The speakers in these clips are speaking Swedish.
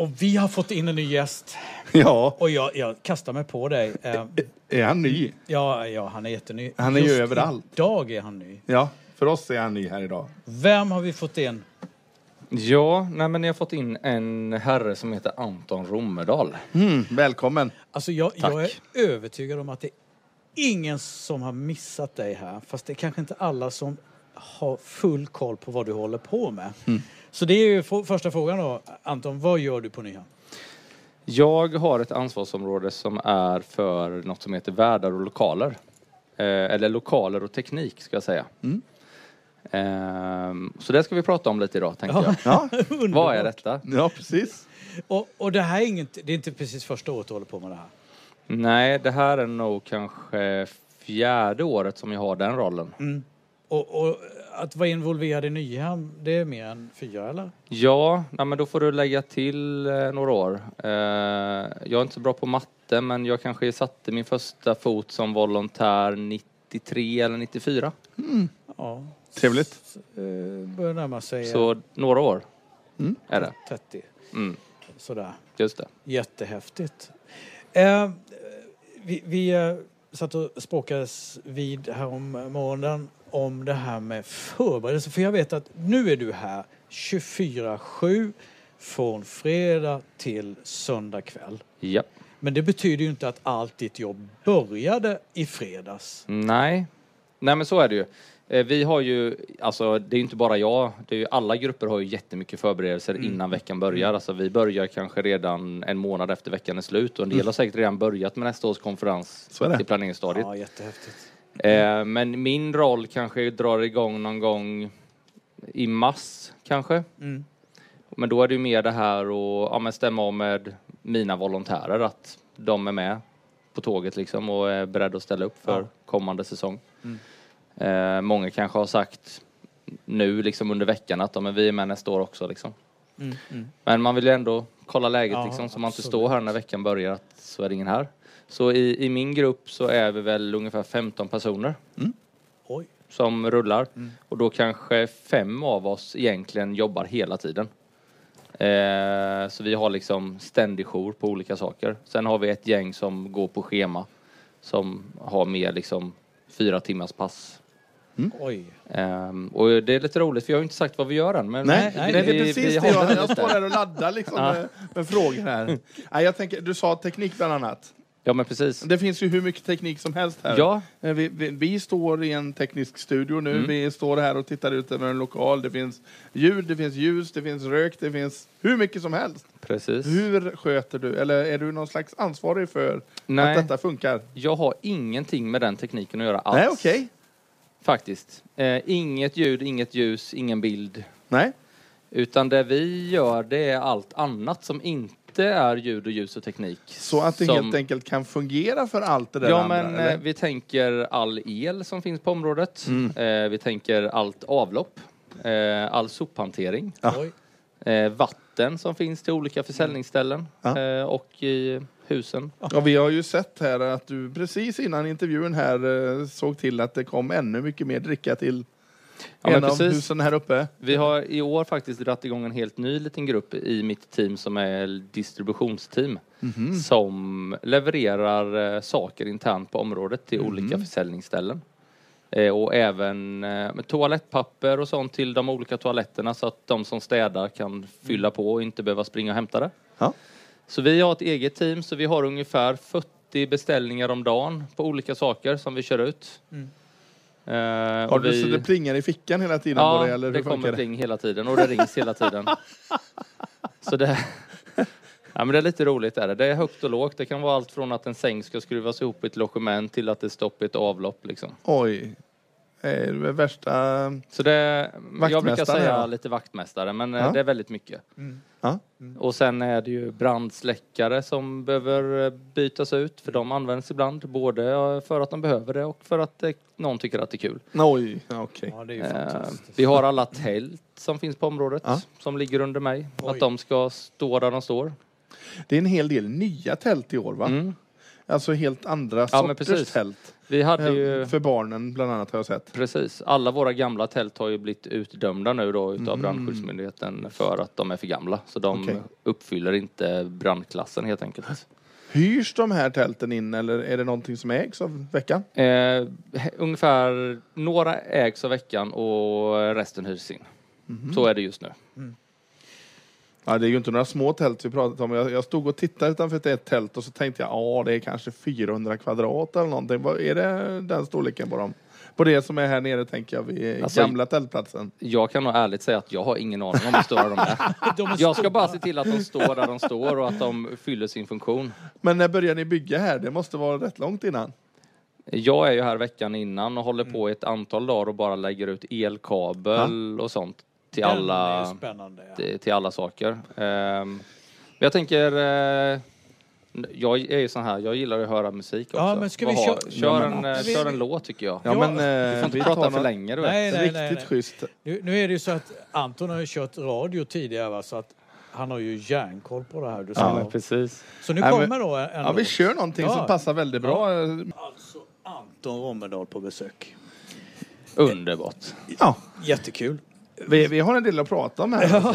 Och vi har fått in en ny gäst. Ja, Och jag, jag kastar mig på dig. Eh, är han ny? Ja, ja, han är jätteny. Han är ju Just överallt. idag är han ny. Ja, för oss är han ny här idag. Vem har vi fått in? Ja, nej men ni har fått in en herre som heter Anton Romerdal. Mm, välkommen. Alltså jag, Tack. jag är övertygad om att det är ingen som har missat dig här. Fast det är kanske inte alla som har full koll på vad du håller på med. Så det är ju första frågan då. Anton, vad gör du på Nyhamn? Jag har ett ansvarsområde som är för något som heter värdar och lokaler. Eh, eller lokaler och teknik ska jag säga. Mm. Ehm, så det ska vi prata om lite idag tänkte jag. Ja, Vad är detta? ja precis. Och, och det här är inget, det är inte precis första året du håller på med det här. Nej, det här är nog kanske fjärde året som jag har den rollen. Och, och att vara involverad i Nyhamn, det är mer än fyra eller? Ja, nej, men då får du lägga till eh, några år. Eh, jag är inte så bra på matte, men jag kanske satte min första fot som volontär 93 eller 94. Ja. Trevligt. Eh, börjar närma sig eh, Så några år är det. 30. Mm, Sådär. just det. Jättehäftigt. Eh, vi vi eh, satt och språkades vid här om morgonen om det här med förberedelse. För jag vet att nu är du här 24-7 från fredag till söndag kväll. Ja. Men det betyder ju inte att allt ditt jobb började i fredags. Nej. Nej, men så är det ju. Eh, Vi har ju, alltså det är ju inte bara jag, det är ju alla grupper har ju jättemycket förberedelser innan veckan börjar. Alltså vi börjar kanske redan en månad efter veckan är slut och en del har säkert redan börjat med nästa års konferens i planeringsstadiet. Ja, jättehäftigt. Eh, men min roll kanske drar igång någon gång i mars kanske. Mm. Men då är det ju mer det här och ja, men stämma av med mina volontärer att de är med på tåget liksom och är beredda att ställa upp för Ja. kommande säsong. Mm. Eh, många kanske har sagt nu liksom under veckan att ja, men vi är med nästa år också liksom. Mm, mm. Men man vill ju ändå kolla läget Ja, liksom så man inte står här när veckan börjar att så är det ingen här. Så i, i min grupp så är vi väl ungefär 15 personer Oj. som rullar. Mm. Och då kanske fem av oss egentligen jobbar hela tiden. Eh, så vi har liksom ständig jour på olika saker. Sen har vi ett gäng som går på schema. Som har mer liksom fyra timmars pass. Oj. Ehm, och det är lite roligt för jag har inte sagt vad vi gör än. Men Nej, nej, det vi- är precis vi det. Jag, det jag står här och laddar liksom med, med frågor här. Nej, jag tänker, du sa teknik bland annat. Ja men precis. Det finns ju hur mycket teknik som helst här. Ja, Eh, Vi, vi, vi står i en teknisk studio nu. Mm. Vi står här och tittar ut över en lokal. Det finns ljud, det finns ljus, det finns rök, det finns hur mycket som helst. precis. Hur sköter du, eller är du någon slags ansvarig för Nej. att detta funkar? Jag har ingenting med den tekniken att göra alls. Nej, okej. Faktiskt. Eh, inget ljud, inget ljus, ingen bild. Nej. Utan det vi gör det är allt annat som inte är ljud och ljus och teknik. Så att det som, helt enkelt kan fungera för allt det där Ja andra? men eller? eh, vi tänker all el som finns på området. Mm. Eh, vi tänker allt avlopp. Eh, all sophantering. Oj. Eh, vatten som finns till olika försäljningsställen. Ja. Eh, och i husen. Ja, vi har ju sett här att du precis innan intervjun här eh, såg till att det kom ännu mycket mer dricka till Ja, en men av precis. husen här uppe. Vi har i år faktiskt dragit igång en helt ny liten grupp i mitt team som är distributionsteam. Mhm. Som levererar eh, saker internt på området till olika försäljningsställen. Eh, och även eh, med toalettpapper och sånt till de olika toaletterna så att de som städar kan fylla på och inte behöva springa och hämta det. Ja. Så vi har ett eget team så vi har ungefär 40 beställningar om dagen på olika saker som vi kör ut. Mm. Eh, Har du vi... så det plingar i fickan hela tiden? Ja, det, eller det kommer pling hela tiden och det rings hela tiden. Så det... Ja, men det är lite roligt. Är det. det är högt och lågt. Det kan vara allt från att en säng ska skruvas ihop i ett logement till att det är stopp i ett avlopp. Liksom. Oj. Är värsta... Så det, jag brukar säga ja. lite vaktmästare, men eh, Ja. det är väldigt mycket. Mm. Ja. Och sen är det ju brandsläckare som behöver eh, bytas ut, för de används ibland. Både för att de behöver det och för att eh, någon tycker att det är kul. Oj, okej. Ja, det är ju Eh, vi har alla tält som finns på området, Ja. som ligger under mig. Oj. Att de ska stå där de står. Det är en hel del nya tält i år va? Mm. Alltså helt andra Ja, men sorters precis. tält. Vi hade Eh, ju... För barnen bland annat har jag sett. Precis. Alla våra gamla tält har ju blivit utdömda nu då utav Mm. Brandskyddsmyndigheten för att de är för gamla. Så de Okej. uppfyller inte brandklassen helt enkelt. Hyrs de här tälten in eller är det någonting som ägs av veckan? Eh, ungefär några ägs av veckan och resten hyrs in. Mhm. Så är det just nu. Ja, det är ju inte några små tält vi pratat om. Jag, jag stod och tittade utanför ett tält och så tänkte jag ja, det är kanske 400 kvadrat eller någonting. Vad- Är det den storleken på dem? På det som är här nere tänker jag vid Alltså- gamla tältplatsen. Jag kan nog ärligt säga att jag har ingen aning om hur stora de är. De är Jag ska bara se till att de står där de står och att de fyller sin funktion. Men när börjar ni bygga här? Det måste vara rätt långt innan. Jag är ju här veckan innan och håller på i ett antal dagar och bara lägger ut elkabel och sånt till Den alla. Ja. till, till alla saker. Men jag tänker, eh, jag är ju sån här, jag gillar att höra musik också. Ja, men ska vi kö- kör, Ja, en, eh, vi- kör en låt tycker jag. Ja, Ja, men Du eh, får inte vi prata för något länge du vet. Nej, nej, riktigt nej, nej. schysst. Nu, nu är det ju så att Anton har ju kört radio tidigare va, så att han har ju järnkoll på det här du sa. precis. Så nu Nej, men- kommer då en Ja, vi kör någonting Ja. som passar väldigt bra. Alltså Anton Rommedal på besök. Underbart. Ja, Jättekul. Vi, vi har en del att prata om här. Alltså.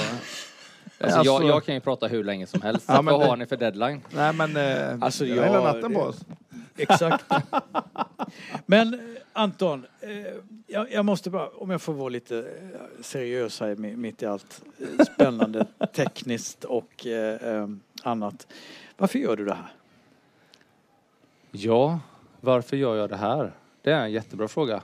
Alltså, Alltså- jag, jag kan ju prata hur länge som helst. Ja, men Vad det- har ni för deadline? Nej, men eh, Alltså, vi har hela jag- natten på oss. Exakt. Men eh, Anton, eh, jag, jag måste bara, om jag får vara lite eh, seriös här mi- mitt i allt eh, spännande tekniskt och eh, eh, annat. Varför gör du det här? Ja, varför gör jag det här? Det är en jättebra fråga.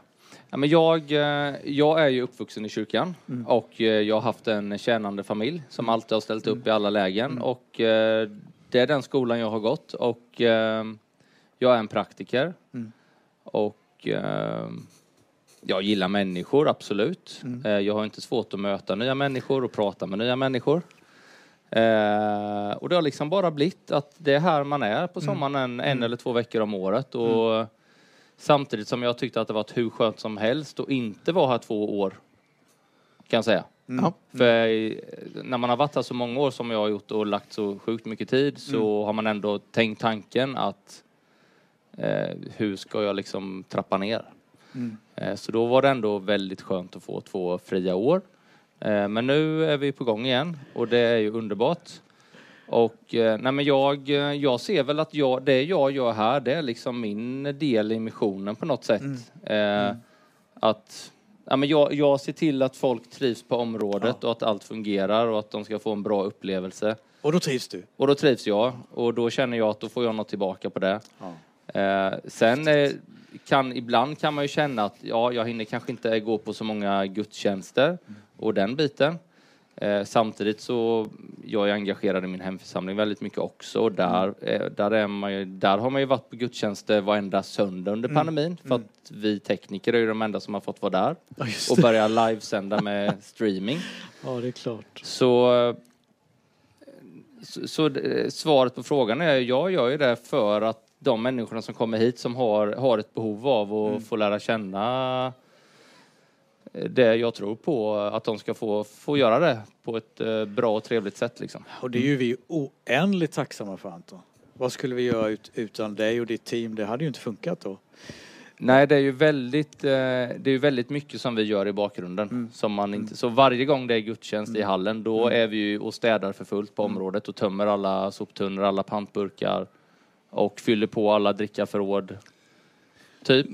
Ja, men jag, eh, jag är ju uppvuxen i kyrkan och eh, jag har haft en tjänande familj som alltid har ställt upp i alla lägen och eh, det är den skolan jag har gått och eh, jag är en praktiker Mm. och eh, jag gillar människor, absolut. Mm. Jag har inte svårt att möta nya människor och prata med nya människor. Och det har liksom bara blivit att det är här man är på sommaren en, en eller två veckor om året. Och Samtidigt som jag tyckte att det var hur skönt som helst att inte vara här två år. Kan jag säga. Ja. För när man har varit här så många år som jag har gjort och lagt så sjukt mycket tid så har man ändå tänkt tanken att eh, hur ska jag liksom trappa ner? Mm. Eh, Så då var det ändå väldigt skönt att få två fria år. Eh, Men nu är vi på gång igen och det är ju underbart. Och eh, nej men jag, eh, jag ser väl att jag, det jag gör här, det är liksom min del i missionen på något sätt. Eh, Att ja, men jag, jag ser till att folk trivs på området och att allt fungerar och att de ska få en bra upplevelse. Och då trivs du? Och då trivs jag och då känner jag att då får jag något tillbaka på det. Ja. Eh, sen eh, kan ibland kan man ju känna att ja, jag hinner kanske inte gå på så många gudstjänster och den biten. Eh, samtidigt så jag är engagerad i min hemförsamling väldigt mycket också. Och där, eh, där, är man ju, där har man ju varit på gudstjänster varenda söndag under pandemin. För att vi tekniker är ju de enda som har fått vara där. Ja, och börja livesända med streaming. Ja, det är klart. Så, så, så eh, svaret på frågan är jag gör ju det för att de människorna som kommer hit som har, har ett behov av att få lära känna det jag tror på, att de ska få, få göra det på ett eh, bra och trevligt sätt liksom. Och det är ju vi oändligt tacksamma för Anton. Vad skulle vi göra ut, utan dig och ditt team? Det hade ju inte funkat då. Nej, det är ju väldigt, eh, det är ju väldigt mycket som vi gör i bakgrunden. Som man inte, så varje gång det är gudstjänst i hallen, då är vi ju och städar för fullt på området och tömmer alla soptunnor, alla pantburkar och fyller på alla drickaförråd. Typ.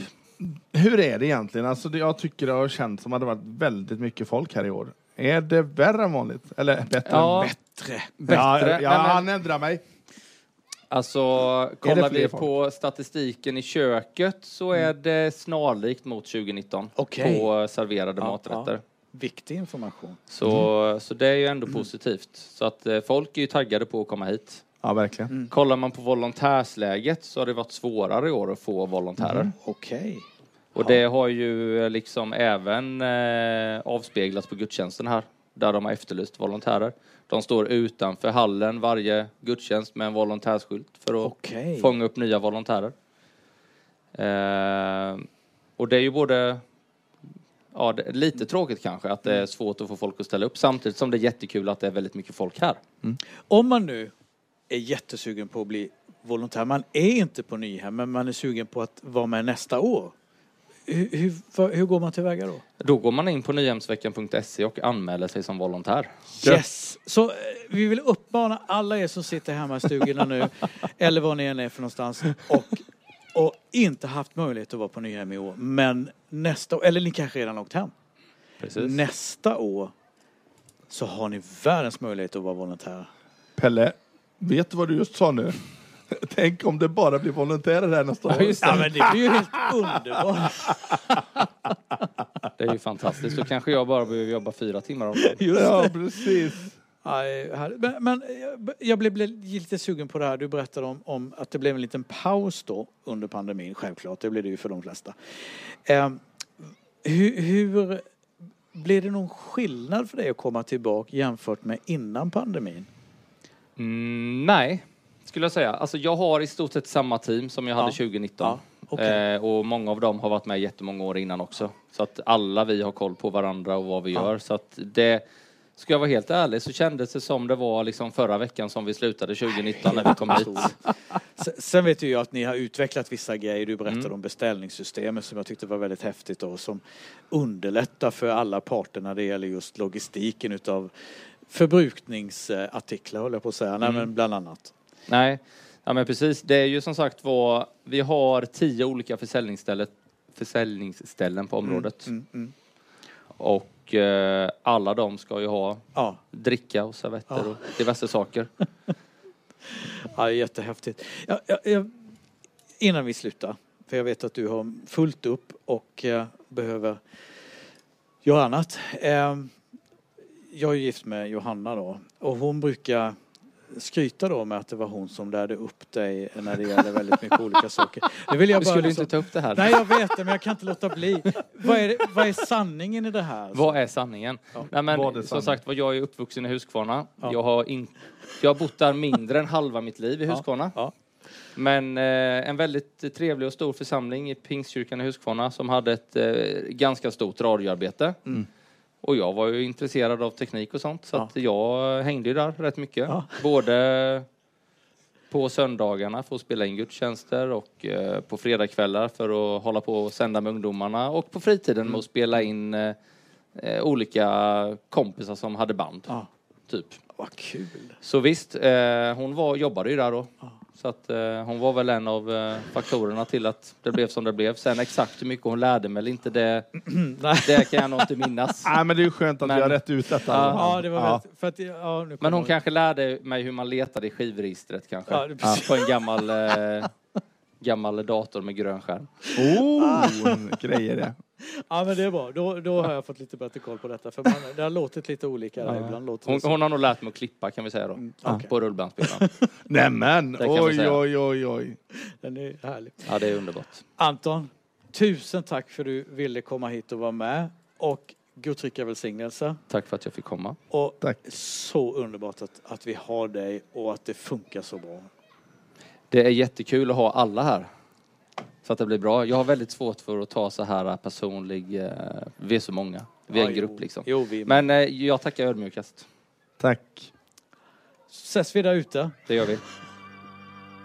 Hur är det egentligen? Alltså, jag tycker det har känts som att det varit väldigt mycket folk här i år. Är det värre än vanligt? Eller bättre? Ja, Bättre. bättre. Ja, Nej, ja, men- han ändrar mig. Alltså, kollar vi folk? på statistiken i köket så är det snarlikt mot 2019 Okej. på serverade Ja, maträtter. Viktig information. Så, så det är ju ändå positivt. Så att eh, folk är ju taggade på att komma hit. Ja, verkligen. Kollar man på volontärsläget så har det varit svårare i år att få volontärer. Okej. Och det har ju eh, liksom även eh, avspeglats på gudstjänsten här, där de har efterlyst volontärer. De står utanför hallen varje gudstjänst med en volontärskylt för att Okej. fånga upp nya volontärer. Eh, och det är ju både Ja, det är lite tråkigt kanske att det är svårt att få folk att ställa upp samtidigt som det är jättekul att det är väldigt mycket folk här. Om man nu är jättesugen på att bli volontär. Man är inte på Nyhem men man är sugen på att vara med nästa år. Hur, hur, hur går man tillväga då? Då går man in på nyhemsveckan.se och anmäler sig som volontär. Yes! Så eh, vi vill uppmana alla er som sitter hemma i stugorna nu, eller var ni än är för någonstans, och, och inte haft möjlighet att vara på Nyhem i år, men nästa år, eller ni kanske redan åkt hem. Precis. Nästa år så har ni världens möjlighet att vara volontär. Pelle, vet du vad du just sa nu? Tänk om det bara blir volontärer här nästa år. Ja, men det blir ju helt underbart. Det är ju fantastiskt. Då kanske jag bara behöver jobba fyra timmar om dagen. Just Ja, det. precis. Aj. Men, men jag- blev, blev lite sugen på det här. Du berättade om, om att det blev en liten paus då under pandemin. Självklart, det blir det ju för de flesta. Eh, hur, hur blir det någon skillnad för dig att komma tillbaka jämfört med innan pandemin? Mm, nej, skulle jag säga. Alltså jag har i stort sett samma team som jag hade Ja. 2019. Ja, okej. eh, och många av dem har varit med jättemånga år innan också. Så att alla vi har koll på varandra och vad vi gör. Så att det, ska jag vara helt ärlig så kändes det som det var liksom förra veckan som vi slutade 2019 när vi kom hit. Sen- Sen vet ju jag att ni har utvecklat vissa grejer. Du berättade Mm. om beställningssystemet som jag tyckte var väldigt häftigt och som underlättar för alla parter när det gäller just logistiken utav förbrukningsartiklar höll jag på att säga. Nej, Mm. men bland annat. Nej, ja men precis. Det är ju som sagt var, vi har tio olika försäljningsställen, försäljningsställen på området. Mm, mm. Och eh, alla de ska ju ha Ja, dricka och servetter Ja. och diverse saker. ja, jättehäftigt. Ja, ja, ja, innan vi slutar, för jag vet att du har fullt upp och eh, behöver göra annat. Eh, jag är gift med Johanna då och hon brukar skryta då med att det var hon som lärde upp dig när det gäller väldigt mycket olika saker. Nu vill jag Du bara skulle liksom- inte ta upp det här. Nej, jag vet det, men jag kan inte låta bli. Vad är, det, vad är sanningen i det här? Vad är sanningen? Ja. Nej, men, Vad är som sanning? sagt var, jag är uppvuxen i Huskvarna. Ja. Jag, har in, jag har bott där mindre än halva mitt liv i Ja. Huskvarna. Ja. Men eh, en väldigt trevlig och stor församling i Pingstkyrkan i Huskvarna som hade ett eh, ganska stort radioarbete. Mm. Och jag var ju intresserad av teknik och sånt så Ja. att jag hängde ju där rätt mycket. Ja. Både på söndagarna för att spela in gudstjänster och eh, på fredagskvällar för att hålla på och sända med ungdomarna och på fritiden Mm. med att spela in eh, eh, olika kompisar som hade band. Ja, Typ. Vad kul. Så visst, eh, hon var, jobbade ju där då. Ja. Så att eh, hon var väl en av eh, faktorerna till att det blev som det blev. Sen exakt hur mycket hon lärde mig eller inte, det, det kan jag nog inte minnas. Nej, men det är ju skönt att Men- vi har rätt ut detta. Ja, Ja, det var väldigt... För att, ja, nu Men kommer hon jag- kanske lärde mig hur man letade i skivregistret kanske. Ja, det. På en gammal, eh, gammal dator med grön skärm. Oh, grejer det. Ja, men det är bra. Då, då har jag fått lite bättre koll på detta. För man, det har låtit lite olika där. Ibland låter Hon, hon har nog lärt mig att klippa kan vi säga då. Mm, okej. På rullbandspelaren. Nämen, Det kan vi oj, säga. oj, oj, oj. Den är härlig. Ja, det är underbart. Anton, tusen tack för att du ville komma hit och vara med. Och Gud trycka välsignelse. Tack för att jag fick komma. Och Tack. så underbart att, att vi har dig och att det funkar så bra. Det är jättekul att ha alla här. Så att det blir bra. Jag har väldigt svårt för att ta så här personlig... Eh, vi är så många. Vi är Ja, en grupp jo. liksom. Jo, vi Men eh, jag tackar ödmjukast. Tack. ses vi där ute. Det gör vi.